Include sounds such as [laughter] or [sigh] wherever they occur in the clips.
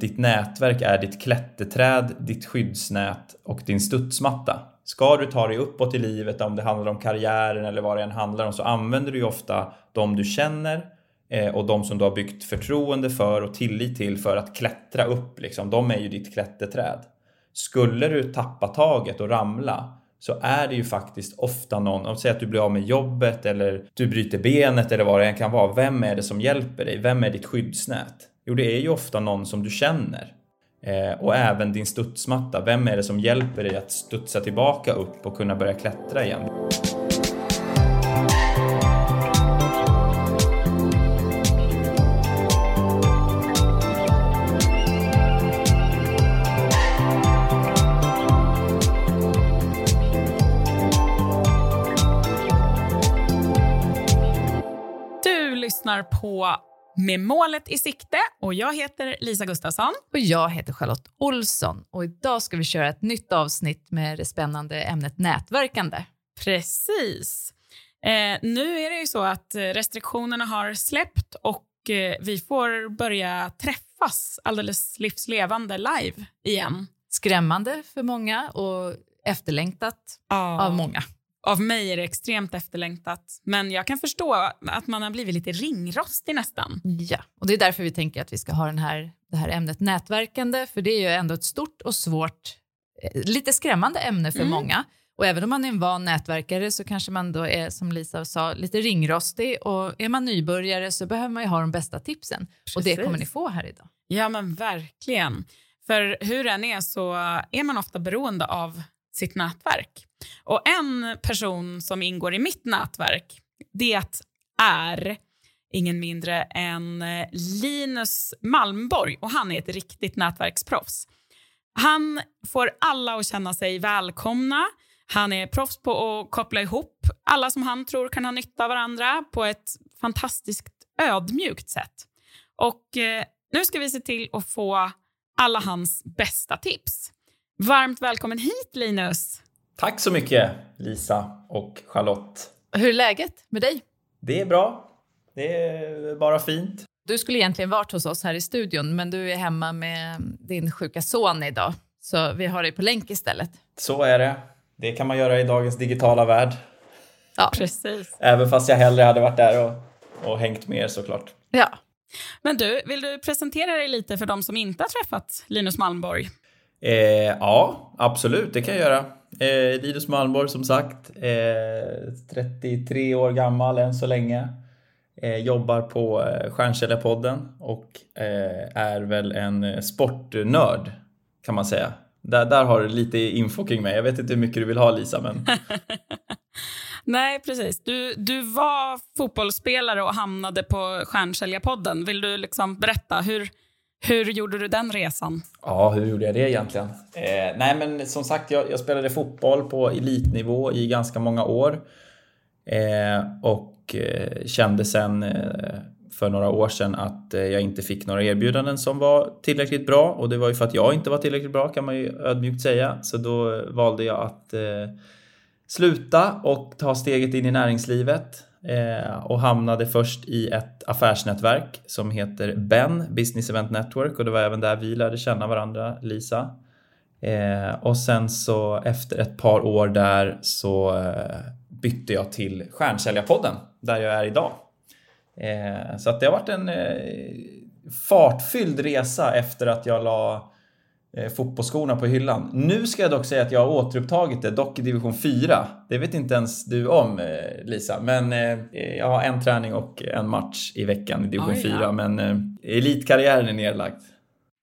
Ditt nätverk är ditt klätterträd, ditt skyddsnät och din studsmatta. Ska du ta dig uppåt i livet, om det handlar om karriären eller vad det än handlar om, så använder du ju ofta de du känner eh, och de som du har byggt förtroende för och tillit till för att klättra upp. Liksom. De är ju ditt klätterträd. Skulle du tappa taget och ramla så är det ju faktiskt ofta någon, om säg att du blir av med jobbet eller du bryter benet eller vad det än kan vara. Vem är det som hjälper dig? Vem är ditt skyddsnät? Jo, det är ju ofta någon som du känner. Eh, och även din studsmatta. Vem är det som hjälper dig att studsa tillbaka upp och kunna börja klättra igen? Du lyssnar på med målet i sikte och jag heter Lisa Gustafsson. Och jag heter Charlotte Olsson och idag ska vi köra ett nytt avsnitt med det spännande ämnet nätverkande. Precis. Eh, nu är det ju så att restriktionerna har släppt och eh, vi får börja träffas alldeles livslevande live igen. Skrämmande för många och efterlängtat Ja. av många. Av mig är det extremt efterlängtat, men jag kan förstå att man har blivit lite ringrostig nästan. Ja, och det är därför vi tänker att vi ska ha den här, det här ämnet nätverkande, för det är ju ändå ett stort och svårt, eh, lite skrämmande ämne för Mm. många. Och även om man är en van nätverkare så kanske man då är, som Lisa sa, lite ringrostig och är man nybörjare så behöver man ju ha de bästa tipsen. Och det Precis. kommer ni få här idag. Ja, men verkligen. För hur den är så är man ofta beroende av sitt nätverk. Och en person som ingår i mitt nätverk, det är ingen mindre än eh, Linus Malmborg och han är ett riktigt nätverksproffs. Han får alla att känna sig välkomna. Han är proffs på att koppla ihop alla som han tror kan ha nytta av varandra på ett fantastiskt ödmjukt sätt. Och eh, nu ska vi se till att få alla hans bästa tips. Varmt välkommen hit Linus. Tack så mycket Lisa och Charlotte. Hur är läget med dig? Det är bra. Det är bara fint. Du skulle egentligen varit hos oss här i studion, men du är hemma med din sjuka son idag. Så vi har dig på länk istället. Så är det. Det kan man göra i dagens digitala värld. Ja. Precis. Även fast jag hellre hade varit där och, och hängt med er såklart. ja. Men du, vill du presentera dig lite för de som inte har träffat Linus Malmborg? Eh, ja, absolut, det kan jag göra. Eh, Linus Malmborg som sagt, eh, 33 år gammal än så länge. Eh, jobbar på eh, Stjärnkällarpodden och eh, är väl en eh, sportnörd kan man säga. Där, där har du lite info kring mig. Jag vet inte hur mycket du vill ha Lisa, men [laughs] Nej, precis. Du, du var fotbollsspelare och hamnade på Stjärnsäljarpodden. Vill du liksom berätta, hur, hur gjorde du den resan? Ja, hur gjorde jag det egentligen? Eh, nej, men som sagt, jag, jag spelade fotboll på elitnivå i ganska många år. Eh, och eh, kände sen eh, för några år sedan att eh, jag inte fick några erbjudanden som var tillräckligt bra. Och det var ju för att jag inte var tillräckligt bra kan man ju ödmjukt säga. Så då valde jag att eh, sluta och ta steget in i näringslivet. Eh, och hamnade först i ett affärsnätverk som heter BEN, Business Event Network. Och det var även där vi lärde känna varandra, Lisa. Eh, och sen så efter ett par år där så eh, bytte jag till Stjärnsäljarpodden, där jag är idag. Så att det har varit en fartfylld resa efter att jag la fotbollsskorna på hyllan. Nu ska jag dock säga att jag har återupptagit det, dock i division 4. Det vet inte ens du om eh, Lisa, men eh, jag har en träning och en match i veckan i division Oj, ja. 4, men eh, elitkarriären är nedlagd.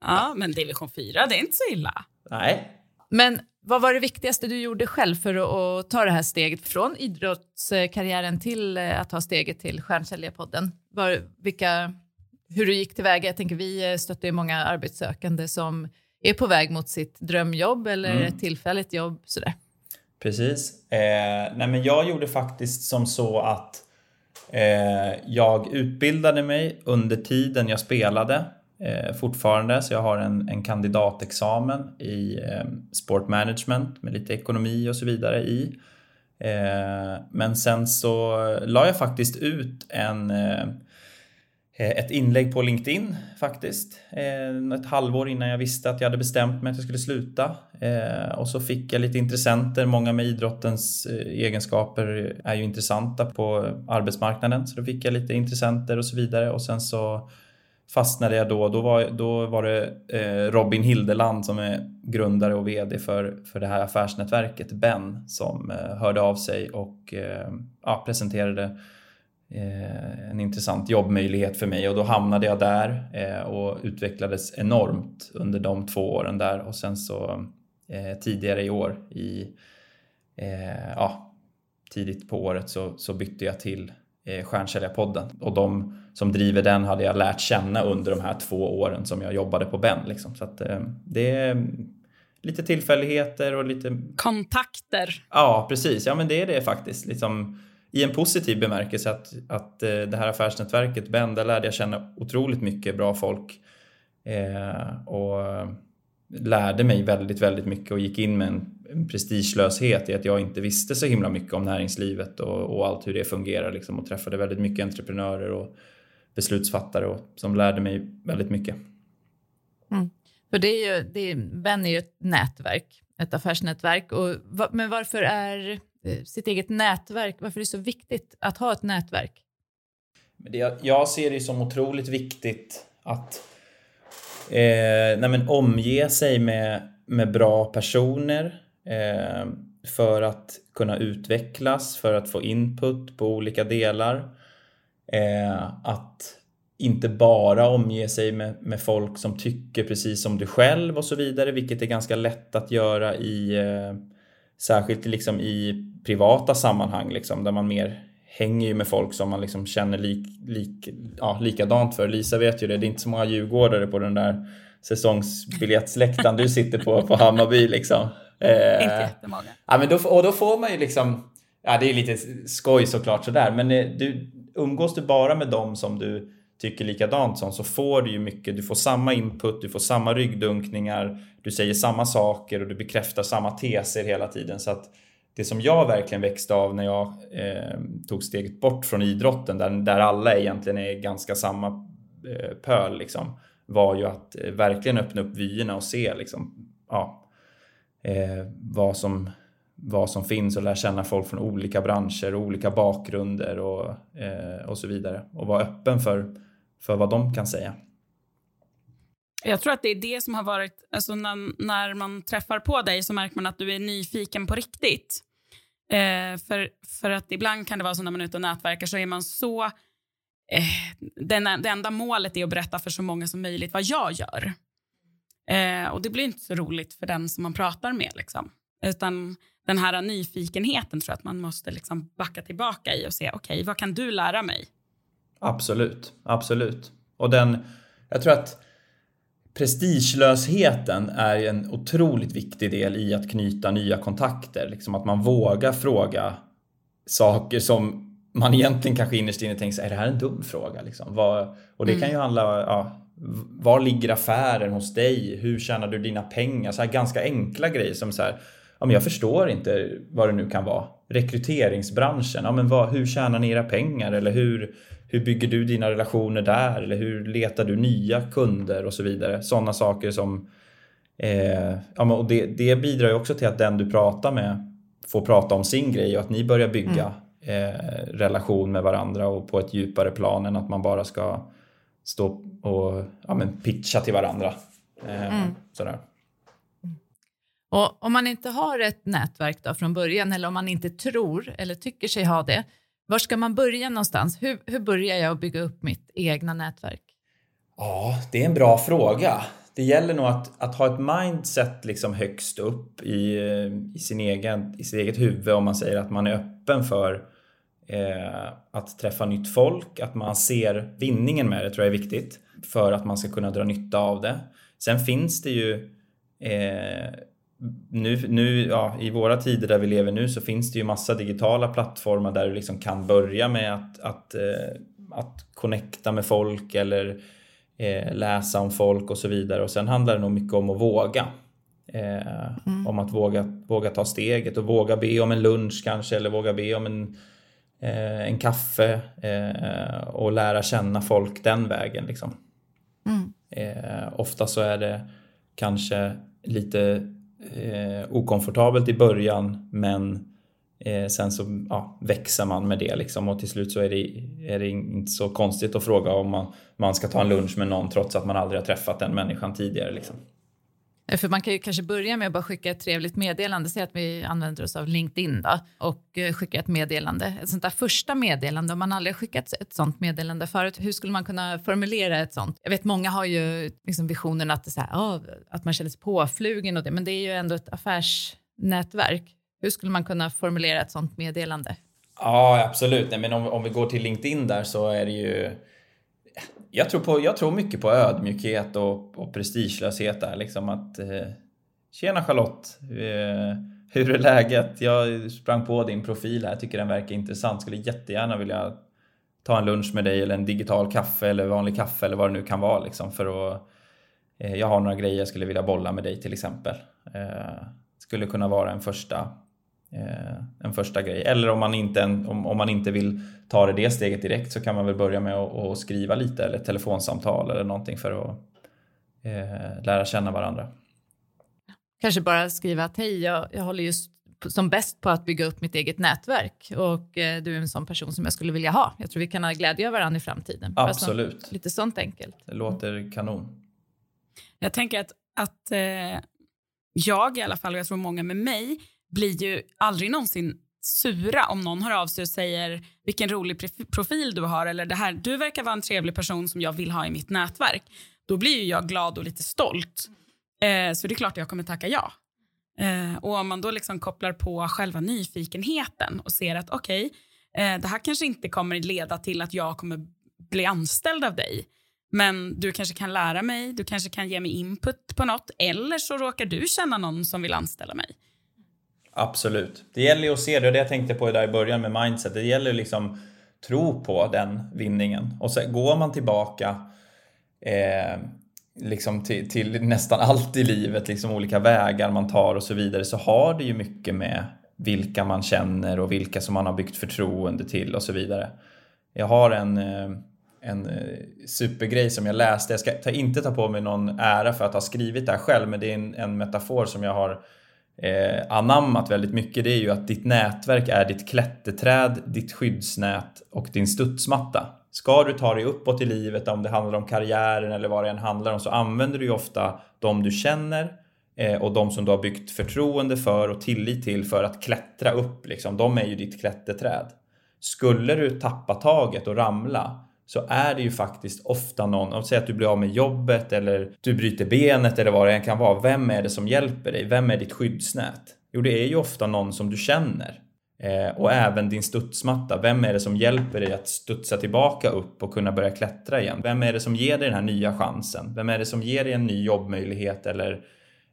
Ja, men division 4, det är inte så illa. Nej, Men vad var det viktigaste du gjorde själv för att, ta det här steget från idrottskarriären till eh, att ta steget till Stjärnsäljarpodden? Var, vilka, hur du gick tillväga? Jag tänker vi eh, stöttar ju många arbetssökande som är på väg mot sitt drömjobb eller Mm. ett tillfälligt jobb. Sådär. Precis. Eh, nej men jag gjorde faktiskt som så att eh, jag utbildade mig under tiden jag spelade eh, fortfarande. Så jag har en, en kandidatexamen i eh, sport management med lite ekonomi och så vidare i. Eh, men sen så la jag faktiskt ut en, eh, Eh, ett inlägg på LinkedIn faktiskt. Eh, ett halvår innan jag visste att jag hade bestämt mig att jag skulle sluta. Eh, och så fick jag lite intressenter. Många med idrottens egenskaper är ju intressanta på arbetsmarknaden. Så då fick jag lite intressenter och så vidare. Och sen så fastnade jag då. Då var, då var det Robin Hildeland som är grundare och VD för, för det här affärsnätverket Ben som hörde av sig och ja, presenterade en intressant jobbmöjlighet för mig och då hamnade jag där och utvecklades enormt under de två åren där och sen så tidigare i år i ja, tidigt på året så, så bytte jag till eh, Stjärnsäljarpodden. Och de som driver den hade jag lärt känna under de här två åren som jag jobbade på Ben. Liksom. Så att, eh, det är lite tillfälligheter och lite... Kontakter. Ja, precis. Ja, men det är det faktiskt. Liksom, i en positiv bemärkelse att, att eh, det här affärsnätverket Ben, där lärde jag känna otroligt mycket bra folk. Eh, och eh, lärde mig väldigt, väldigt mycket och gick in med en, en prestigelöshet i att jag inte visste så himla mycket om näringslivet och, och allt hur det fungerar liksom, och träffade väldigt mycket entreprenörer och beslutsfattare och, som lärde mig väldigt mycket. Mm. För det är ju, det är, Ben är ju ett nätverk, ett affärsnätverk. Och, men varför är Eh, sitt eget nätverk, varför är det så viktigt att ha ett nätverk? Jag ser det som otroligt viktigt att Eh, nej men omge sig med, med bra personer eh, för att kunna utvecklas, för att få input på olika delar. Eh, att inte bara omge sig med, med folk som tycker precis som du själv och så vidare, vilket är ganska lätt att göra i eh, särskilt liksom i privata sammanhang liksom, där man mer hänger ju med folk som man liksom känner lik, lik, ja, likadant för. Lisa vet ju det, det är inte så många djurgårdare på den där säsongsbiljettsläktaren du sitter på på Hammarby liksom. Eh, inte jättemånga. Ja, men då, och då får man ju liksom, ja det är lite skoj såklart sådär, men eh, du, umgås du bara med dem som du tycker likadant som så får du ju mycket, du får samma input, du får samma ryggdunkningar, du säger samma saker och du bekräftar samma teser hela tiden. Så att det som jag verkligen växte av när jag eh, tog steget bort från idrotten, där, där alla egentligen är ganska samma eh, pöl, liksom, var ju att eh, verkligen öppna upp vyerna och se liksom, ja, eh, vad, som, vad som finns och lära känna folk från olika branscher och olika bakgrunder och, eh, och så vidare. Och vara öppen för, för vad de kan säga. Jag tror att det är det som har varit, alltså när, när man träffar på dig så märker man att du är nyfiken på riktigt. Eh, för, för att ibland kan det vara så när man är ute och nätverkar så är man så... Eh, den, det enda målet är att berätta för så många som möjligt vad jag gör. Eh, och det blir inte så roligt för den som man pratar med. Liksom. Utan den här nyfikenheten tror jag att man måste liksom backa tillbaka i och se, okej, okay, vad kan du lära mig? Absolut, absolut. Och den, jag tror att prestigelösheten är en otroligt viktig del i att knyta nya kontakter. Liksom att man vågar fråga saker som man egentligen kanske innerst inne tänker är det här en dum fråga? Liksom? Var, och det mm. kan ju handla ja, var ligger affären hos dig? Hur tjänar du dina pengar? Så här ganska enkla grejer som så här, ja, men jag förstår inte vad det nu kan vara. Rekryteringsbranschen, ja, men vad, hur tjänar ni era pengar? Eller hur, hur bygger du dina relationer där? Eller hur letar du nya kunder och så vidare? Sådana saker som... Eh, ja, och det, det bidrar ju också till att den du pratar med får prata om sin grej och att ni börjar bygga mm. eh, relation med varandra och på ett djupare plan än att man bara ska stå och ja, men pitcha till varandra. Eh, mm. Sådär. Och om man inte har ett nätverk då från början eller om man inte tror eller tycker sig ha det, var ska man börja någonstans? Hur, hur börjar jag att bygga upp mitt egna nätverk? Ja, det är en bra fråga. Det gäller nog att, att ha ett mindset liksom högst upp i, i, sin egen, i sitt eget huvud om man säger att man är öppen för eh, att träffa nytt folk, att man ser vinningen med det tror jag är viktigt för att man ska kunna dra nytta av det. Sen finns det ju eh, nu, nu ja, i våra tider där vi lever nu så finns det ju massa digitala plattformar där du liksom kan börja med att, att, eh, att connecta med folk eller eh, läsa om folk och så vidare. Och sen handlar det nog mycket om att våga. Eh, mm. Om att våga, våga ta steget och våga be om en lunch kanske eller våga be om en, en kaffe och lära känna folk den vägen. Liksom. Mm. Ofta så är det kanske lite eh, okomfortabelt i början men eh, sen så ja, växer man med det liksom och till slut så är det, är det inte så konstigt att fråga om man, man ska ta en lunch med någon trots att man aldrig har träffat den människan tidigare. Liksom. Eh, för man kan ju kanske börja med att bara skicka ett trevligt meddelande. Säg att vi använder oss av LinkedIn då, och eh, skicka ett meddelande. Ett sånt där första meddelande, om man aldrig skickat ett sånt meddelande förut, hur skulle man kunna formulera ett sånt? Jag vet många har ju liksom visionen att, så här, oh, att man känner sig påflugen och det, men det är ju ändå ett affärsnätverk. Hur skulle man kunna formulera ett sånt meddelande? Ja, absolut. Nej, men om, om vi går till LinkedIn där så är det ju jag, tror på, jag tror mycket på ödmjukhet och, och prestigelöshet där. Liksom att, eh, Tjena Charlotte! Eh, hur är läget? Jag sprang på din profil här, tycker den verkar intressant. Skulle jättegärna vilja ta en lunch med dig eller en digital kaffe eller vanlig kaffe eller vad det nu kan vara. Liksom, för att, eh, jag har några grejer jag skulle vilja bolla med dig till exempel. Eh, skulle kunna vara en första en första grej. Eller om man, inte, om, om man inte vill ta det, det steget direkt så kan man väl börja med att, att skriva lite eller telefonsamtal eller någonting för att eh, lära känna varandra. Kanske bara skriva att hej, jag, jag håller just som bäst på att bygga upp mitt eget nätverk och eh, du är en sån person som jag skulle vilja ha. Jag tror vi kan ha glädje av varandra i framtiden. Absolut. Alltså, lite sånt enkelt. Det låter kanon. Jag tänker att, att eh, jag i alla fall, och jag tror många med mig, blir ju aldrig någonsin sura om någon hör av sig och säger vilken rolig profil du har eller det här, du verkar vara en trevlig person som jag vill ha i mitt nätverk. Då blir ju jag glad och lite stolt. Eh, så det är klart att jag kommer tacka ja. Eh, och om man då liksom kopplar på själva nyfikenheten och ser att okej, okay, eh, det här kanske inte kommer leda till att jag kommer bli anställd av dig. Men du kanske kan lära mig, du kanske kan ge mig input på något eller så råkar du känna någon som vill anställa mig. Absolut. Det gäller ju att se det, och det jag tänkte på där i början med mindset. Det gäller liksom tro på den vinningen. Och så går man tillbaka eh, liksom till, till, nästan allt i livet, liksom olika vägar man tar och så vidare, så har det ju mycket med vilka man känner och vilka som man har byggt förtroende till och så vidare. Jag har en, eh, en eh, supergrej som jag läste. Jag ska inte ta på mig någon ära för att ha skrivit det här själv, men det är en, en metafor som jag har eh, anammat väldigt mycket det är ju att ditt nätverk är ditt klätterträd, ditt skyddsnät och din studsmatta. Ska du ta dig uppåt i livet, om det handlar om karriären eller vad det än handlar om, så använder du ju ofta de du känner eh, och de som du har byggt förtroende för och tillit till för att klättra upp. Liksom. De är ju ditt klätterträd. Skulle du tappa taget och ramla, så är det ju faktiskt ofta någon, om säg att du blir av med jobbet eller du bryter benet eller vad det än kan vara. Vem är det som hjälper dig? Vem är ditt skyddsnät? Jo, det är ju ofta någon som du känner. Eh, och även din studsmatta. Vem är det som hjälper dig att studsa tillbaka upp och kunna börja klättra igen? Vem är det som ger dig den här nya chansen? Vem är det som ger dig en ny jobbmöjlighet eller,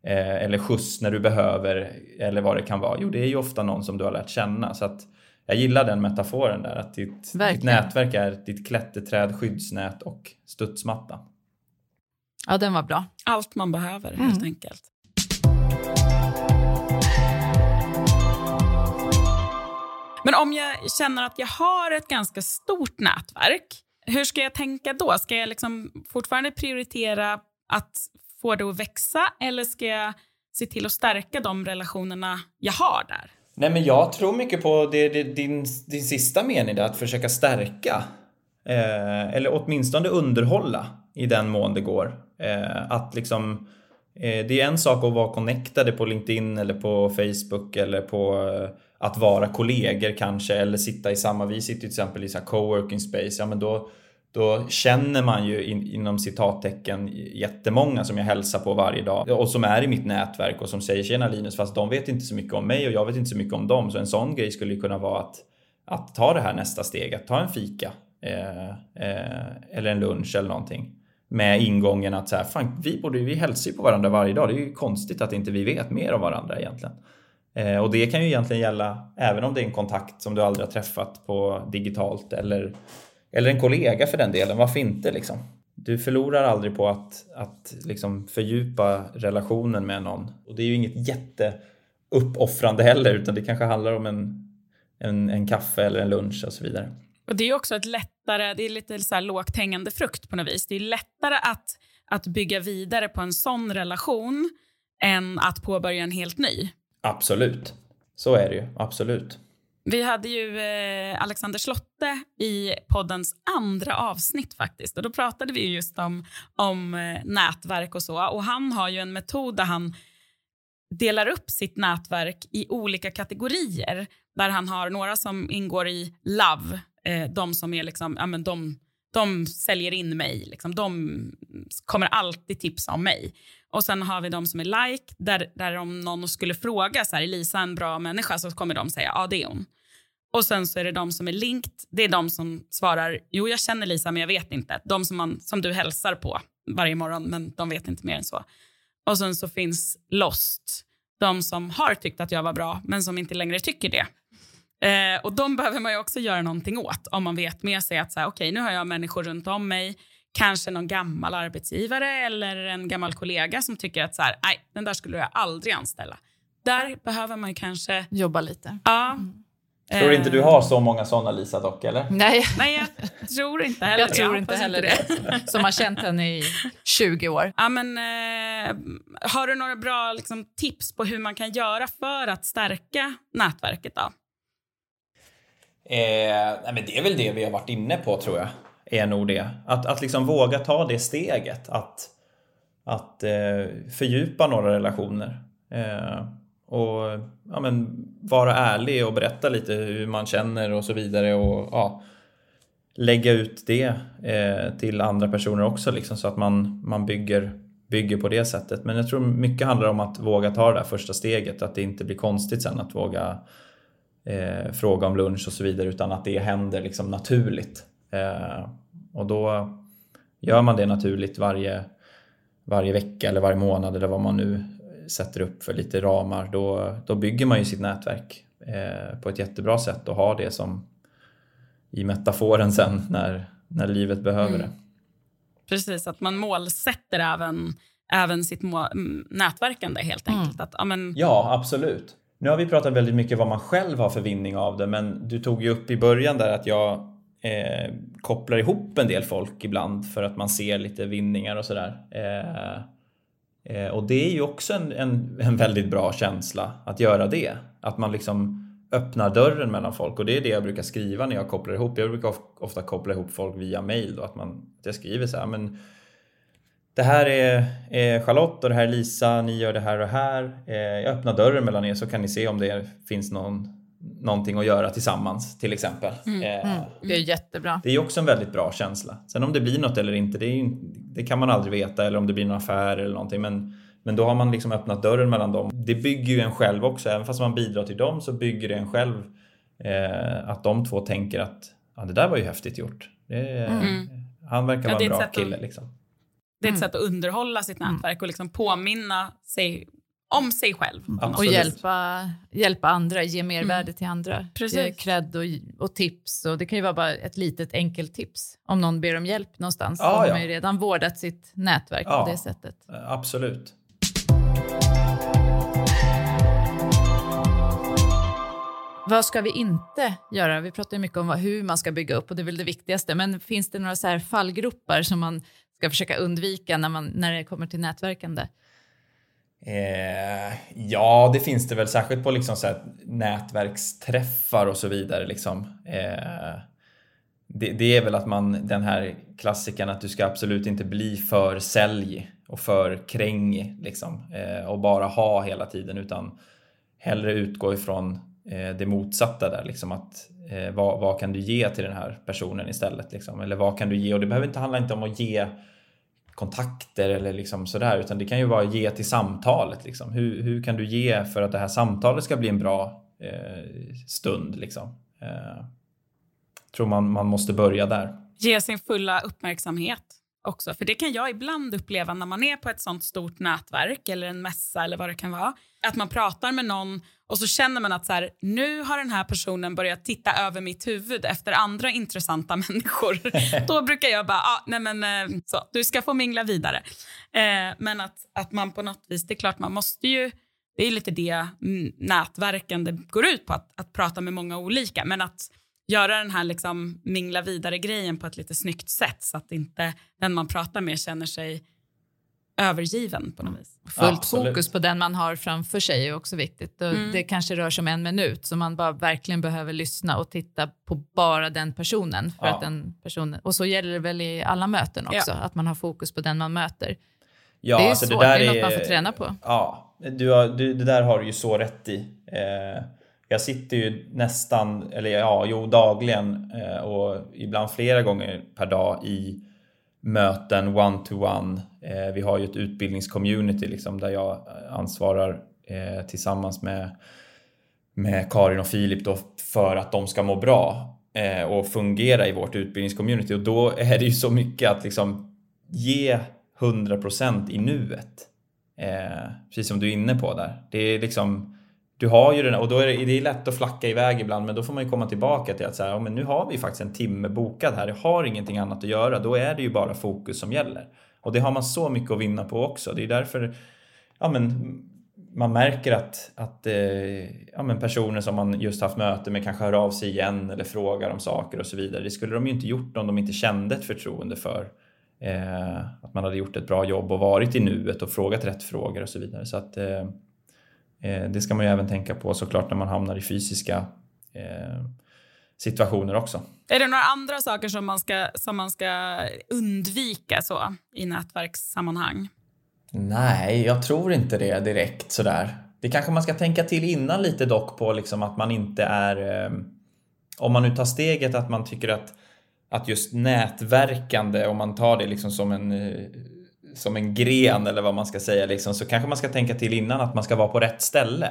eh, eller skjuts när du behöver eller vad det kan vara? Jo, det är ju ofta någon som du har lärt känna. Så att jag gillar den metaforen där, att ditt, ditt, nätverk är ditt klätterträd, skyddsnät och studsmatta. Ja, den var bra. Allt man behöver, mm. helt enkelt. Men om jag känner att jag har ett ganska stort nätverk, hur ska jag tänka då? Ska jag liksom fortfarande prioritera att få det att växa eller ska jag se till att stärka de relationerna jag har där? Nej, men jag tror mycket på det, det, din, din sista mening, där, att försöka stärka. Eh, eller åtminstone underhålla i den mån det går. Eh, att liksom, eh, det är en sak att vara connectade på LinkedIn eller på Facebook eller på eh, att vara kollegor kanske eller sitta i samma, vi sitter till exempel i så coworking space, ja men då då känner man ju in, inom citattecken jättemånga som jag hälsar på varje dag och som är i mitt nätverk och som säger tjena Linus fast de vet inte så mycket om mig och jag vet inte så mycket om dem. Så en sån grej skulle ju kunna vara att, att ta det här nästa steg, att ta en fika eh, eh, eller en lunch eller någonting med ingången att så här, fan, vi, borde, vi hälsar ju på varandra varje dag. Det är ju konstigt att inte vi vet mer om varandra egentligen. Eh, och det kan ju egentligen gälla även om det är en kontakt som du aldrig har träffat på digitalt eller eller en kollega för den delen, varför inte liksom? Du förlorar aldrig på att, att liksom fördjupa relationen med någon. Och det är ju inget jätteuppoffrande heller, utan det kanske handlar om en, en, en kaffe eller en lunch och så vidare. Och Det är också ett lättare, det är lite så här lågt hängande frukt på något vis. Det är lättare att, att bygga vidare på en sån relation än att påbörja en helt ny. Absolut. Så är det ju. Absolut. Vi hade ju eh, Alexander Slotte i poddens andra avsnitt faktiskt. Och då pratade vi just om, om eh, nätverk och så. Och han har ju en metod där han delar upp sitt nätverk i olika kategorier. Där han har några som ingår i love, eh, de som är liksom, ja men de, de säljer in mig, liksom. de kommer alltid tipsa om mig. Och sen har vi de som är like, där, där om någon skulle fråga så här, är Lisa en bra människa så kommer de säga ja det är hon. Och sen så är det de som är linked, det är de som svarar jo jag känner Lisa men jag vet inte. De som, man, som du hälsar på varje morgon men de vet inte mer än så. Och sen så finns lost, de som har tyckt att jag var bra men som inte längre tycker det. Eh, och de [laughs] behöver man ju också göra någonting åt om man vet med sig att så här, okay, nu har jag människor runt om mig, kanske någon gammal arbetsgivare eller en gammal kollega som tycker att så här, nej, den där skulle jag aldrig anställa. Där behöver man ju kanske... Jobba lite. Ja. Mm. Tror inte du har så många sådana Lisa dock, eller? Nej, Nej, jag tror inte heller jag tror inte heller det. Som har känt henne i 20 år. Ja, men, eh, har du några bra liksom, tips på hur man kan göra för att stärka nätverket? då? Eh, nej, men det är väl det vi har varit inne på tror jag. Är nog det. Att, att liksom våga ta det steget. Att, att eh, fördjupa några relationer. Eh, och ja, men, vara ärlig och berätta lite hur man känner och så vidare. Och ja, lägga ut det eh, till andra personer också liksom, så att man, man bygger, bygger på det sättet. Men jag tror mycket handlar om att våga ta det där första steget. Att det inte blir konstigt sen att våga eh, fråga om lunch och så vidare utan att det händer liksom naturligt. Eh, och då gör man det naturligt varje, varje vecka eller varje månad eller vad man nu sätter upp för lite ramar. Då, då bygger man ju sitt nätverk eh, på ett jättebra sätt och har det som i metaforen sen när, när livet behöver det. Precis, att man målsätter även, även sitt må- mm, nätverkande helt enkelt. Att, ja, men, Ja, absolut. Nu har vi pratat väldigt mycket vad man själv har för vinning av det, men du tog ju upp i början där att jag eh, kopplar ihop en del folk ibland för att man ser lite vinningar och sådär. Eh, eh, och det är ju också en, en, en väldigt bra känsla att göra det. Att man liksom öppnar dörren mellan folk och det är det jag brukar skriva när jag kopplar ihop. Jag brukar ofta koppla ihop folk via mail då, att, man, att jag skriver så här, men det här är, är Charlotte och det här är Lisa, ni gör det här och det här. Eh, jag öppnar dörren mellan er så kan ni se om det finns någon, någonting att göra tillsammans till exempel. Eh, Det är jättebra. det är också en väldigt bra känsla. Sen om det blir något eller inte, det, är ju, det kan man aldrig veta. Eller om det blir någon affär eller någonting. Men, men då har man liksom öppnat dörren mellan dem. Det bygger ju en själv också. Även fast man bidrar till dem så bygger det en själv. Eh, att de två tänker att ja, det där var ju häftigt gjort. Det, Han verkar Ja, vara en bra sätt att- kille. Liksom. det är Mm. ett sätt att underhålla sitt nätverk och liksom påminna sig om sig själv. något Och hjälpa, hjälpa andra, ge mervärde till andra. Precis. Ge cred och, och tips. Och det kan ju vara bara ett litet enkelt tips. Om någon ber om hjälp någonstans. Då har ja. ju redan vårdat sitt nätverk Ja. på det sättet. Eh, Absolut. Vad ska vi inte göra? Vi pratar ju mycket om hur man ska bygga upp och det är väl det viktigaste. Men finns det några så här fallgropar som man ska försöka undvika när, man, när det kommer till nätverkande? Eh, ja, det finns det väl särskilt på liksom så här nätverksträffar och så vidare. Liksom. Eh, det, det är väl att man, den här klassikern att du ska absolut inte bli för sälj och för krängig liksom, eh, och bara ha hela tiden utan hellre utgå ifrån eh, det motsatta där. Liksom att, eh, vad, vad kan du ge till den här personen istället? Liksom? Eller vad kan du ge? Och det behöver inte handla inte om att ge kontakter eller liksom sådär utan det kan ju vara ge till samtalet. Liksom. Hur, hur kan du ge för att det här samtalet ska bli en bra eh, stund? Liksom? Eh, tror man, man måste börja där. Ge sin fulla uppmärksamhet också. För det kan jag ibland uppleva när man är på ett sånt stort nätverk eller en mässa eller vad det kan vara. Att man pratar med någon och så känner man att så här, nu har den här personen börjat titta över mitt huvud efter andra intressanta [laughs] människor. [laughs] Då brukar jag bara, ah, nej men eh, så, du ska få mingla vidare. Eh, men att, att man på något vis, det är klart man måste ju det är lite det nätverkande går ut på, att, att prata med många olika. Men att göra den här liksom mingla vidare-grejen på ett lite snyggt sätt så att inte den man pratar med känner sig övergiven på något vis. Fullt Absolut. fokus på den man har framför sig är också viktigt. Mm. Det kanske rör sig om en minut så man bara verkligen behöver lyssna och titta på bara den personen. För ja. att den personen och så gäller det väl i alla möten också, ja. att man har fokus på den man möter. Ja, det är alltså svårt, det, där det är något man får träna på. Ja, du har, du, det där har du ju så rätt i. Eh, jag sitter ju nästan, eller ja, jo dagligen eh, och ibland flera gånger per dag i möten one-to-one. -one. Eh, vi har ju ett utbildningscommunity liksom, där jag eh, ansvarar eh, tillsammans med, med Karin och Filip då, för att de ska må bra eh, och fungera i vårt utbildningscommunity. Och då är det ju så mycket att liksom ge 100% i nuet. Eh, precis som du är inne på där. Det är liksom, du har ju den och då är det, det är lätt att flacka iväg ibland men då får man ju komma tillbaka till att säga, ja, men nu har vi faktiskt en timme bokad här, jag har ingenting annat att göra, då är det ju bara fokus som gäller. Och det har man så mycket att vinna på också. Det är därför ja, men, man märker att, att eh, ja, men personer som man just haft möte med kanske hör av sig igen eller frågar om saker och så vidare. Det skulle de ju inte gjort om de inte kände ett förtroende för eh, att man hade gjort ett bra jobb och varit i nuet och frågat rätt frågor och så vidare. Så att Eh, det ska man ju även tänka på såklart när man hamnar i fysiska eh, situationer också. Är det några andra saker som man ska, som man ska undvika så, i nätverkssammanhang? Nej, jag tror inte det direkt sådär. Det kanske man ska tänka till innan lite dock på liksom att man inte är... Eh, om man nu tar steget att man tycker att, att just nätverkande, om man tar det liksom som en som en gren eller vad man ska säga liksom, så kanske man ska tänka till innan att man ska vara på rätt ställe.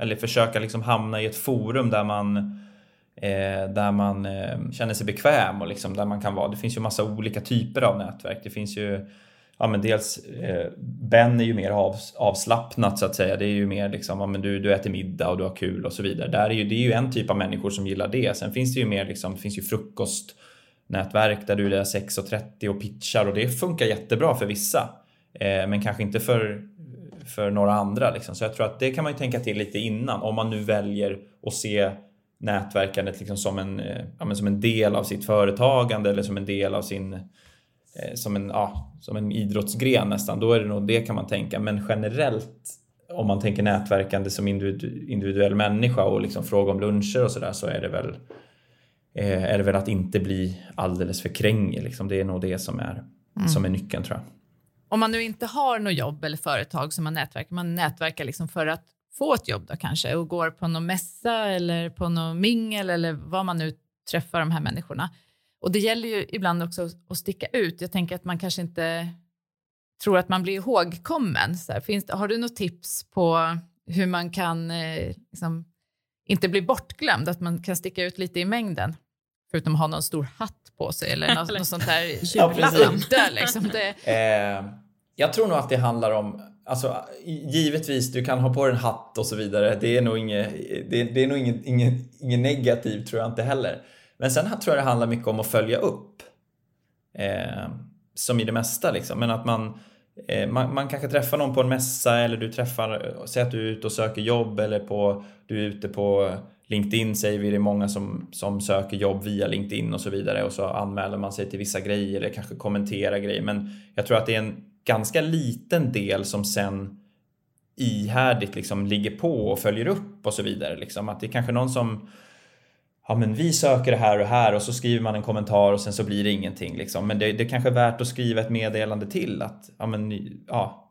Eller försöka liksom hamna i ett forum där man eh, där man eh, känner sig bekväm och liksom där man kan vara. Det finns ju massa olika typer av nätverk. Det finns ju Ja men dels eh, Ben är ju mer av, avslappnat så att säga. Det är ju mer liksom, ja, men du, du äter middag och du har kul och så vidare. Där är ju, det är ju en typ av människor som gillar det. Sen finns det ju mer liksom, det finns ju frukost nätverk där du är 6.30 och pitchar och det funkar jättebra för vissa. Eh, men kanske inte för, för några andra. Liksom. Så jag tror att det kan man ju tänka till lite innan om man nu väljer att se nätverkandet liksom som, en, eh, ja, som en del av sitt företagande eller som en del av sin eh, som en, ja, som en idrottsgren nästan. Då är det nog det kan man tänka. Men generellt om man tänker nätverkande som individuell människa och liksom fråga om luncher och sådär så är det väl Eh, är det väl att inte bli alldeles för krängig. Liksom. Det är nog det som är, mm. som är nyckeln tror jag. Om man nu inte har något jobb eller företag som man nätverkar, man nätverkar liksom för att få ett jobb då kanske och går på någon mässa eller på någon mingel eller vad man nu träffar de här människorna. Och det gäller ju ibland också att sticka ut. Jag tänker att man kanske inte tror att man blir ihågkommen. Så här, finns, har du något tips på hur man kan eh, liksom, inte bli bortglömd, att man kan sticka ut lite i mängden? Förutom att ha någon stor hatt på sig eller något, något sånt där ja, udda. Liksom. [laughs] Eh, jag tror nog att det handlar om Alltså, givetvis, du kan ha på dig en hatt och så vidare. Det är nog inget, det, det är nog inget, inget, inget negativt, tror jag inte heller. Men sen tror jag det handlar mycket om att följa upp. Eh, som i det mesta liksom. Men att man, eh, man, man kanske träffar någon på en mässa eller du träffar, säg att du är ute och söker jobb eller på, du är ute på LinkedIn säger vi, det är många som, som söker jobb via LinkedIn och så vidare och så anmäler man sig till vissa grejer eller kanske kommenterar grejer. Men jag tror att det är en ganska liten del som sen ihärdigt liksom ligger på och följer upp och så vidare. Liksom. Att det är kanske någon som ja men vi söker det här och här och så skriver man en kommentar och sen så blir det ingenting liksom. Men det, det är kanske är värt att skriva ett meddelande till att ja men ja,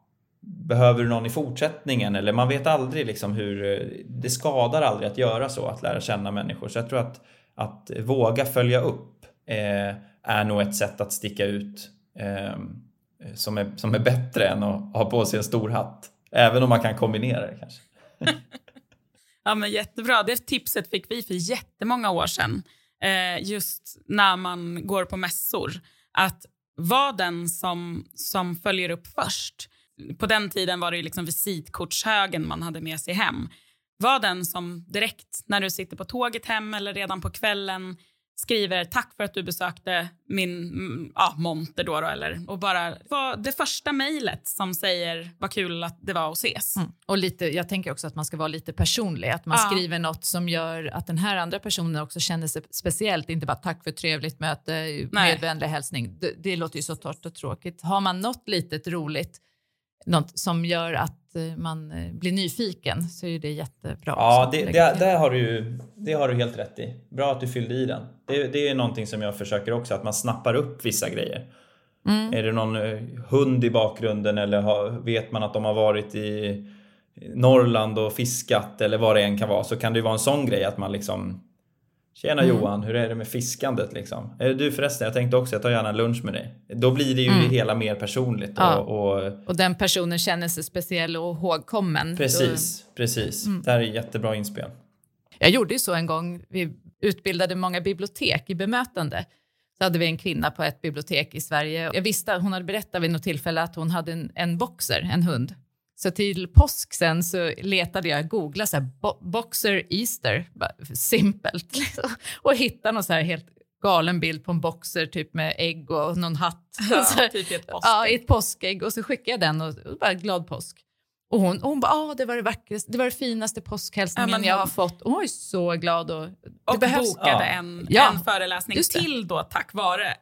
behöver du någon i fortsättningen? Eller man vet aldrig liksom hur, eh, det skadar aldrig att göra så, att lära känna människor. Så jag tror att, att våga följa upp eh, är nog ett sätt att sticka ut eh, som, är, som är bättre än att ha på sig en stor hatt. Även om man kan kombinera det kanske. [laughs] ja men jättebra, det tipset fick vi för jättemånga år sedan. Eh, just när man går på mässor. Att vara den som, som följer upp först på den tiden var det liksom visitkortshögen man hade med sig hem. Var den som direkt när du sitter på tåget hem eller redan på kvällen skriver tack för att du besökte min mm, ja, monter då, då eller och bara var det första mejlet som säger vad kul att det var att ses. Mm. Och lite, jag tänker också att man ska vara lite personlig, att man Ja. skriver något som gör att den här andra personen också känner sig speciellt, inte bara tack för ett trevligt möte, med vänlig hälsning. Det, det låter ju så torrt och tråkigt. Har man något litet roligt, något som gör att eh, man eh, blir nyfiken så är det jättebra. Ja, det, det, det, har du, det har du helt rätt i. Bra att du fyllde i den. Det, det är någonting som jag försöker också, att man snappar upp vissa grejer. Mm. Är det någon eh, hund i bakgrunden eller har, vet man att de har varit i Norrland och fiskat eller vad det än kan vara så kan det ju vara en sån grej att man liksom Tjena Mm. Johan, hur är det med fiskandet liksom? Du förresten, jag tänkte också jag tar gärna en lunch med dig. Då blir det ju Mm. hela mer personligt. Ja. Och, och, Och den personen känner sig speciell och ihågkommen. precis, precis. Mm. Det här är jättebra inspel. Jag gjorde ju så en gång, vi utbildade många bibliotek i bemötande. Så hade vi en kvinna på ett bibliotek i Sverige. Jag visste hon hade berättat vid något tillfälle att hon hade en, en boxer, en hund. Så till påsk sen så letade jag, googlade så här, bo- boxer Easter, simpelt. [laughs] liksom. Och hittade någon så här helt galen bild på en boxer typ med ägg och någon hatt. [laughs] så här, typ i ett påskägg. Ja, i ett påskägg och så skickade jag den och, och bara glad påsk. Och hon, och hon bara, ah, det var det vackraste, det var det finaste påskhälsningen Ja, men jag har fått. Och hon var ju så glad och och behövs. bokade Ja. en, Ja, en föreläsning till då tack vare,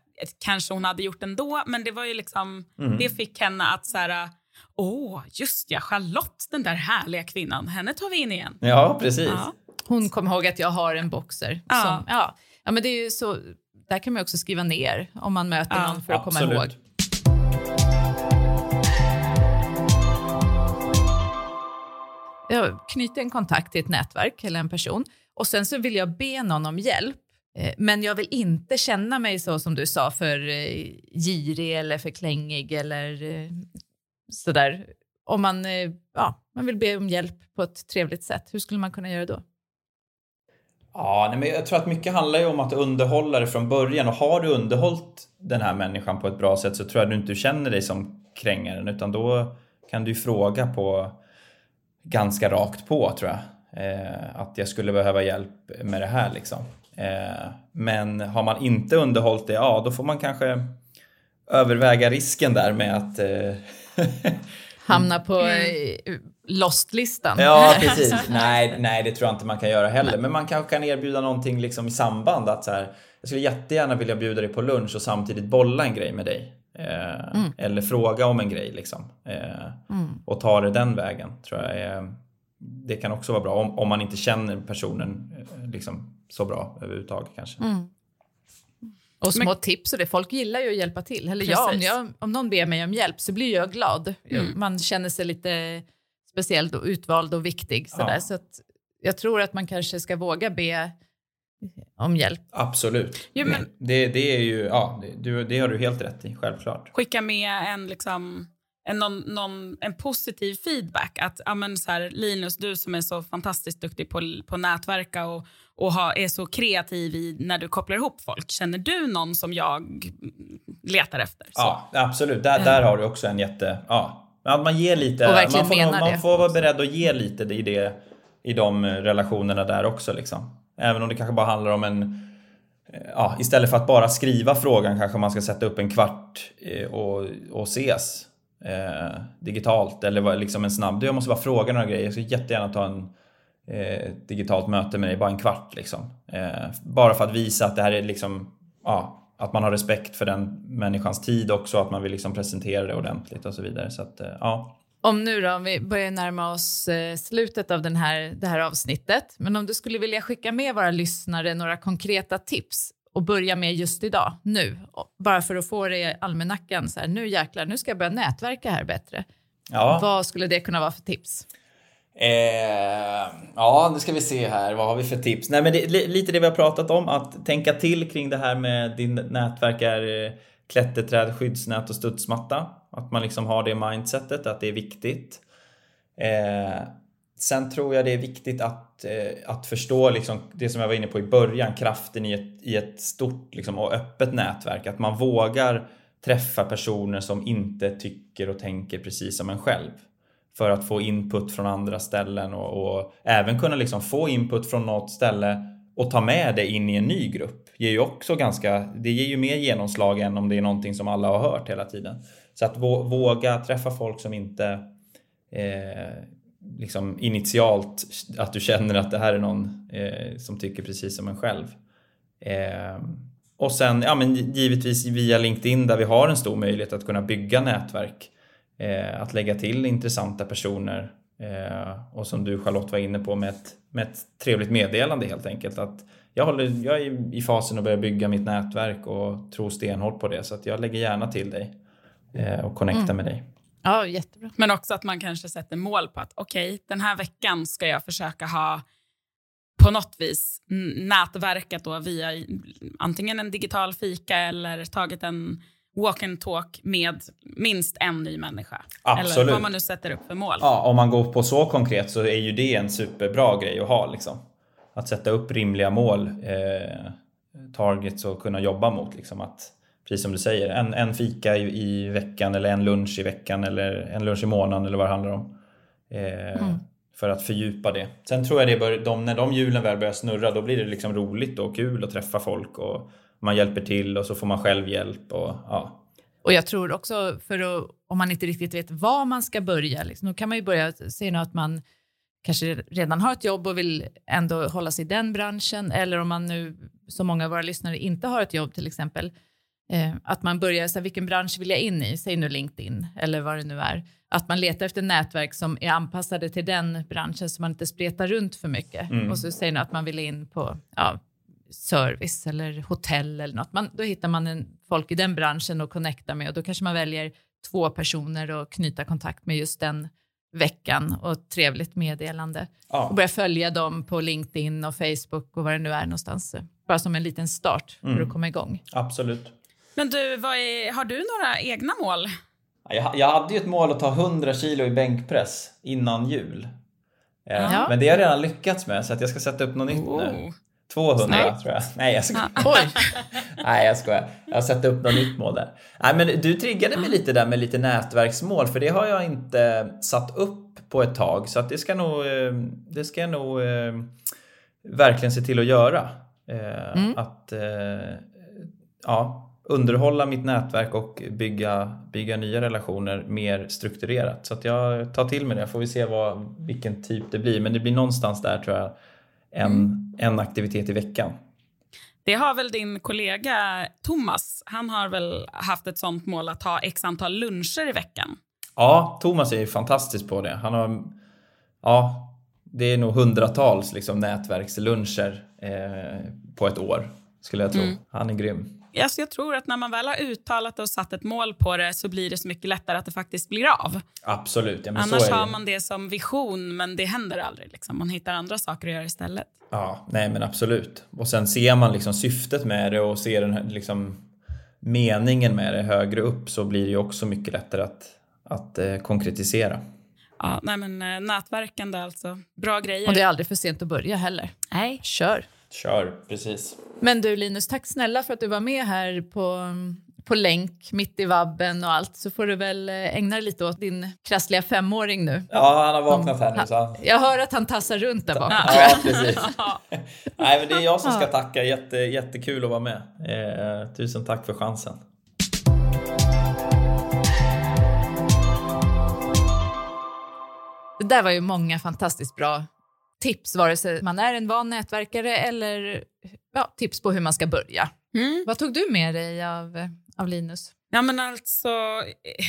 kanske hon hade gjort ändå, men det var ju liksom, Mm. det fick henne att så här, åh, just ja, Charlotte, den där härliga kvinnan, henne tar vi in igen. Ja, precis. Ja. Hon kom ihåg att jag har en boxer. Ja. Som, ja. ja, men det är ju så, där kan man också skriva ner om man möter Ja, någon för att komma Absolut. ihåg. Jag knyter en kontakt till ett nätverk eller en person och sen så vill jag be någon om hjälp. Eh, Men jag vill inte känna mig så som du sa för eh, girig eller för klängig eller eh, sådär. Om man, eh, ja, man vill be om hjälp på ett trevligt sätt, hur skulle man kunna göra då? Ja, nej, men jag tror att mycket handlar ju om att underhålla det från början och har du underhållit den här människan på ett bra sätt så tror jag du inte känner dig som krängaren utan då kan du ju fråga på ganska rakt på tror jag. Eh, att jag skulle behöva hjälp med det här liksom. Eh, men har man inte underhållit det, ja då får man kanske överväga risken där med att eh, [laughs] Hamna på eh, Lost-listan. Ja, [laughs] precis. Nej, nej, det tror jag inte man kan göra heller. Men man kanske kan erbjuda någonting liksom i samband. Att så här, jag skulle jättegärna vilja bjuda dig på lunch och samtidigt bolla en grej med dig. Eh, Eller fråga om en grej liksom. Eh, Och ta det den vägen tror jag är, Det kan också vara bra om, om man inte känner personen eh, liksom, så bra överhuvudtaget kanske. Och små tips och det. Folk gillar ju att hjälpa till. Eller ja, om, Precis. jag, om någon ber mig om hjälp så blir jag glad. Man känner sig lite speciellt och utvald och viktig. Sådär. Ja. Så att jag tror att man kanske ska våga be om hjälp. Absolut. Jo, men- det, det är ju, ja, det, du, det har du helt rätt i, självklart. skicka med en, liksom, en, någon, någon, en positiv feedback. Att ja, men så här, Linus, du som är så fantastiskt duktig på, på nätverka och, och ha, är så kreativ i när du kopplar ihop folk. Känner du någon som jag letar efter? Så. Ja, absolut. Där, där har du också en jätte... Ja, att man ger lite... Och verkligen man får, man får vara beredd att ge lite i, det, i de relationerna där också. Liksom. Även om det kanske bara handlar om en... Ja, istället för att bara skriva frågan kanske man ska sätta upp en kvart eh, och, och ses eh, digitalt. Eller liksom en snabb... Du, jag måste bara fråga några grejer. Jag skulle jättegärna ta en eh, digitalt möte med dig, bara en kvart. Liksom. Eh, bara för att visa att det här är liksom... Ja, att man har respekt för den människans tid också, att man vill liksom presentera det ordentligt och så vidare. Så att, eh, ja. Om nu då, om vi börjar närma oss eh, slutet av den här, det här avsnittet. Men om du skulle vilja skicka med våra lyssnare några konkreta tips och börja med just idag, nu. Bara för att få det i almanackan, så här, nu jäklar, nu ska jag börja nätverka här bättre. Ja. Vad skulle det kunna vara för tips? Eh, ja, nu ska vi se här. Vad har vi för tips? Nej, men det, lite det vi har pratat om. Att tänka till kring det här med din nätverk är eh, klätterträd, skyddsnät och studsmatta. Att man liksom har det mindsetet, att det är viktigt. Eh, sen tror jag det är viktigt att, eh, att förstå liksom det som jag var inne på i början, kraften i ett, i ett stort liksom, och öppet nätverk. Att man vågar träffa personer som inte tycker och tänker precis som en själv för att få input från andra ställen och, och även kunna liksom få input från något ställe och ta med det in i en ny grupp. ger ju också ganska, det ger ju mer genomslag än om det är någonting som alla har hört hela tiden. Så att våga träffa folk som inte eh, liksom initialt att du känner att det här är någon eh, som tycker precis som en själv. Eh, och sen ja, men givetvis via LinkedIn där vi har en stor möjlighet att kunna bygga nätverk. Eh, att lägga till intressanta personer eh, och som du Charlotte var inne på med ett, med ett trevligt meddelande helt enkelt. Att jag, håller, jag är i fasen att börja bygga mitt nätverk och tror stenhårt på det så att jag lägger gärna till dig eh, och connectar mm. med dig. Ja, jättebra. Men också att man kanske sätter mål på att okej, okay, den här veckan ska jag försöka ha på något vis nätverkat då via antingen en digital fika eller tagit en walk and talk med minst en ny människa. Absolut. Eller vad man nu sätter upp för mål. Ja, om man går på så konkret så är ju det en superbra grej att ha. Liksom. Att sätta upp rimliga mål, eh, targets och kunna jobba mot. Liksom. Att, precis som du säger, en, en fika i, i, veckan eller en lunch i veckan eller en lunch i månaden eller vad det handlar om. Eh, mm. För att fördjupa det. Sen tror jag det bör, de, när de hjulen väl börjar snurra då blir det liksom roligt och kul att träffa folk och man hjälper till och så får man själv hjälp. Och, ja. och jag tror också, för att, om man inte riktigt vet var man ska börja, liksom, då kan man ju börja se att man kanske redan har ett jobb och vill ändå hålla sig i den branschen eller om man nu, som många av våra lyssnare, inte har ett jobb till exempel, eh, att man börjar, så här, vilken bransch vill jag in i? Säg nu LinkedIn eller vad det nu är. Att man letar efter nätverk som är anpassade till den branschen så man inte spretar runt för mycket. Mm. Och så säger man att man vill in på ja, service eller hotell eller något. Man, då hittar man en, folk i den branschen att connecta med och då kanske man väljer två personer och knyta kontakt med just den veckan och trevligt meddelande. Ja. Och börja följa dem på LinkedIn och Facebook och vad det nu är någonstans. Bara som en liten start för mm. att komma igång. Absolut. Men du, är, har du några egna mål? Jag, jag hade ju ett mål att ta 100 kilo i bänkpress innan jul. Eh, ja. Men det har jag redan lyckats med så att jag ska sätta upp något nytt oh. nu. 200 Nej. tror jag. Nej jag skojar. Oj. Nej jag skojar. Jag har satt upp något nytt mål där. Nej men du triggade mig lite där med lite nätverksmål för det har jag inte satt upp på ett tag så att det ska nog, eh, det ska jag nog eh, verkligen se till att göra. Eh, mm. Att ja, underhålla mitt nätverk och bygga, bygga nya relationer mer strukturerat. Så att jag tar till mig det, får vi se vad, vilken typ det blir. Men det blir någonstans där tror jag en, mm. en aktivitet i veckan. Det har väl din kollega Thomas. Han har väl haft ett sånt mål att ha x antal luncher i veckan. Ja, Thomas är ju fantastisk på det. Han har, ja, det är nog hundratals liksom, nätverksluncher eh, på ett år, skulle jag tro. Mm. Han är grym. Alltså jag tror att när man väl har uttalat och satt ett mål på det så blir det så mycket lättare att det faktiskt blir av. Absolut. Ja, Annars har man det som vision men det händer aldrig. Liksom. Man hittar andra saker att göra istället. Ja, nej men absolut. Och sen ser man liksom syftet med det och ser den här, liksom, meningen med det högre upp så blir det ju också mycket lättare att, att eh, konkretisera. Ja, nej men eh, nätverkande alltså. Bra grejer. Och det är aldrig för sent att börja heller. Nej. Kör. Kör, precis. Men du Linus, tack snälla för att du var med här på, på länk, mitt i vabben och allt. Så får du väl eh, ägna dig lite åt din krassliga femåring nu. Ja, han har vaknat här nu. Så han... Jag hör att han tassar runt där bakom. Ja, precis. [laughs] Nej, men det är jag som ska tacka. Jätte, jättekul att vara med. Eh, tusen tack för chansen. Det där var ju många fantastiskt bra tips, vare sig man är en van nätverkare eller ja, tips på hur man ska börja. Mm. Vad tog du med dig av, av Linus? Ja, men alltså,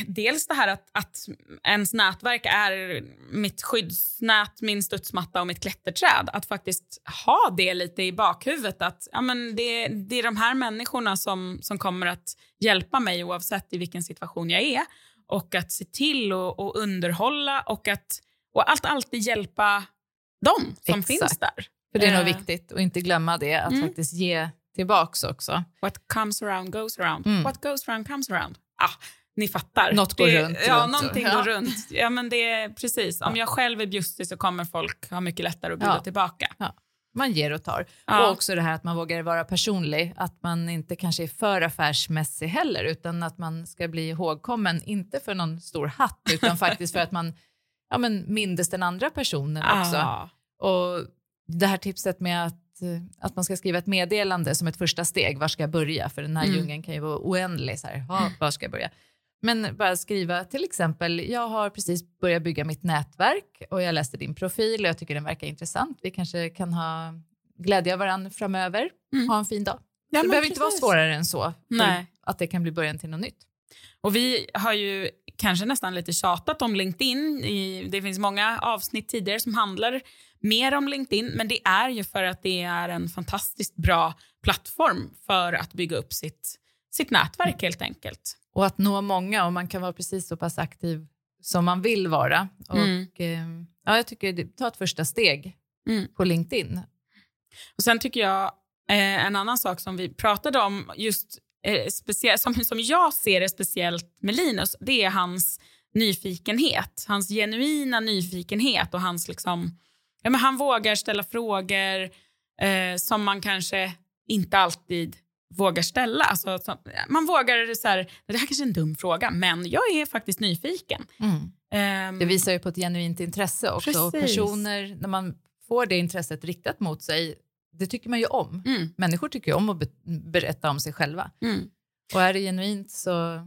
dels det här att, att ens nätverk är mitt skyddsnät, min studsmatta och mitt klätterträd. Att faktiskt ha det lite i bakhuvudet. Att ja, men det, det är de här människorna som, som kommer att hjälpa mig oavsett i vilken situation jag är. Och att se till att underhålla och att och allt alltid hjälpa dem som Exakt. finns där. För det är nog eh. viktigt att inte glömma det, att mm. faktiskt ge tillbaks också. What comes around goes around. Mm. What goes around comes around. Ah, ni fattar. Något går det, runt. Ja, runt. någonting går runt. Ja, men det är precis. Om jag själv är bjussig så kommer folk ha mycket lättare att bjuda ja. tillbaka. Ja. Man ger och tar. Ja. Och också det här att man vågar vara personlig, att man inte kanske är för affärsmässig heller, utan att man ska bli ihågkommen, inte för någon stor hatt, utan [laughs] faktiskt för att man ja, men mindes den andra personen också. Och det här tipset med att att, eh, att man ska skriva ett meddelande som ett första steg. Var ska jag börja? För den här Mm. djungeln kan ju vara oändlig. Så här, ja, var ska jag börja? Men bara skriva till exempel, jag har precis börjat bygga mitt nätverk och jag läste din profil och jag tycker den verkar intressant. Vi kanske kan ha glädje av varandra framöver. Mm. Ha en fin dag. Ja, det behöver inte vara precis. svårare än så. Nej. Att det kan bli början till något nytt. Och vi har ju kanske nästan lite tjatat om LinkedIn. Det finns många avsnitt tidigare som handlar mer om LinkedIn, men det är ju för att det är en fantastiskt bra plattform för att bygga upp sitt, sitt nätverk helt enkelt. Och att nå många och man kan vara precis så pass aktiv som man vill vara. Och, Mm. eh, ja, jag tycker ta ett första steg Mm. på LinkedIn. Och Sen tycker jag eh, en annan sak som vi pratade om, just eh, som, som jag ser det speciellt med Linus, det är hans nyfikenhet. Hans genuina nyfikenhet och hans liksom, ja, men han vågar ställa frågor eh, som man kanske inte alltid vågar ställa. Alltså, som, man vågar så här, det här kanske är en dum fråga, men jag är faktiskt nyfiken. Ehm, Det visar ju på ett genuint intresse också. Och Precis. personer, när man får det intresset riktat mot sig, det tycker man ju om. mm, Människor tycker ju om att be- berätta om sig själva. mm. Och är det genuint så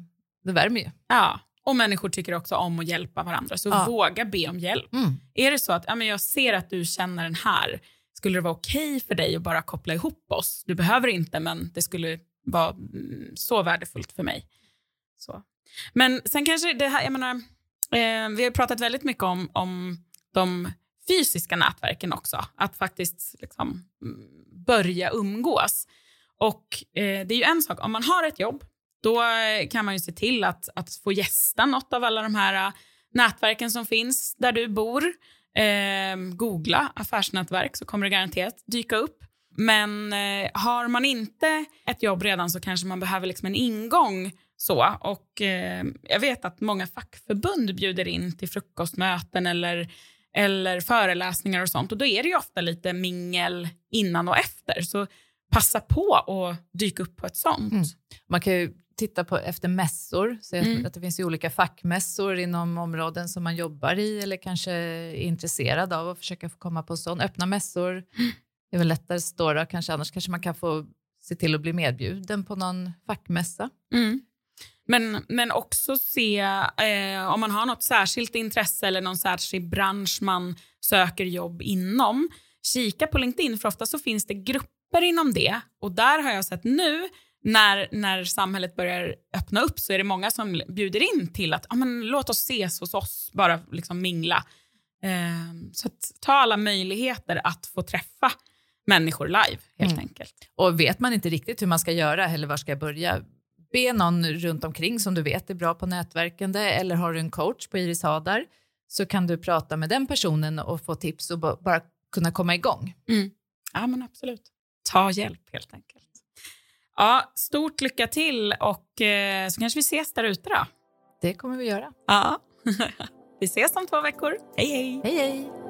det värmer ju. Ja, och människor tycker också om att hjälpa varandra, så Ja. våga be om hjälp. Är det så att ja, men jag ser att du känner den här, skulle det vara okej för dig att bara koppla ihop oss? Du behöver inte, men det skulle vara mm, så värdefullt för mig. Så. Men sen kanske det här, jag menar, eh, vi har pratat väldigt mycket om, om de fysiska nätverken också, att faktiskt liksom, mm, börja umgås. Och eh, det är ju en sak, om man har ett jobb, då eh, kan man ju se till att, att få gästa något av alla de här eh, nätverken som finns där du bor. Eh, googla affärsnätverk så kommer det garanterat dyka upp. Men eh, har man inte ett jobb redan så kanske man behöver liksom en ingång. så. Och eh, Jag vet att många fackförbund bjuder in till frukostmöten eller, eller föreläsningar och sånt. Och Då är det ju ofta lite mingel innan och efter. Så passa på att dyka upp på ett sånt. Mm. Man kan ju titta på efter mässor, se Mm. att det finns ju olika fackmässor inom områden som man jobbar i eller kanske är intresserad av att försöka få komma på en sån. Öppna mässor det är väl lättare då kanske, annars kanske man kan få se till att bli medbjuden på någon fackmässa. Mm. Men, men också se eh, om man har något särskilt intresse eller någon särskild bransch man söker jobb inom. Kika på LinkedIn, för ofta så finns det grupper inom det. Och där har jag sett nu, när, när samhället börjar öppna upp, så är det många som bjuder in till att ah, men, låt oss ses hos oss, bara liksom mingla. Eh, så ta alla möjligheter att få träffa människor live, helt Mm. enkelt. Och vet man inte riktigt hur man ska göra eller var ska jag börja, be någon runt omkring som du vet är bra på nätverkande eller har du en coach på Iris Hadar så kan du prata med den personen och få tips och ba- bara kunna komma igång. Ja, men absolut. Ta hjälp helt enkelt. Ja, stort lycka till och eh, så kanske vi ses där ute då. Det kommer vi göra. Ja. [laughs] vi ses om två veckor. Hej, hej! Hej hej!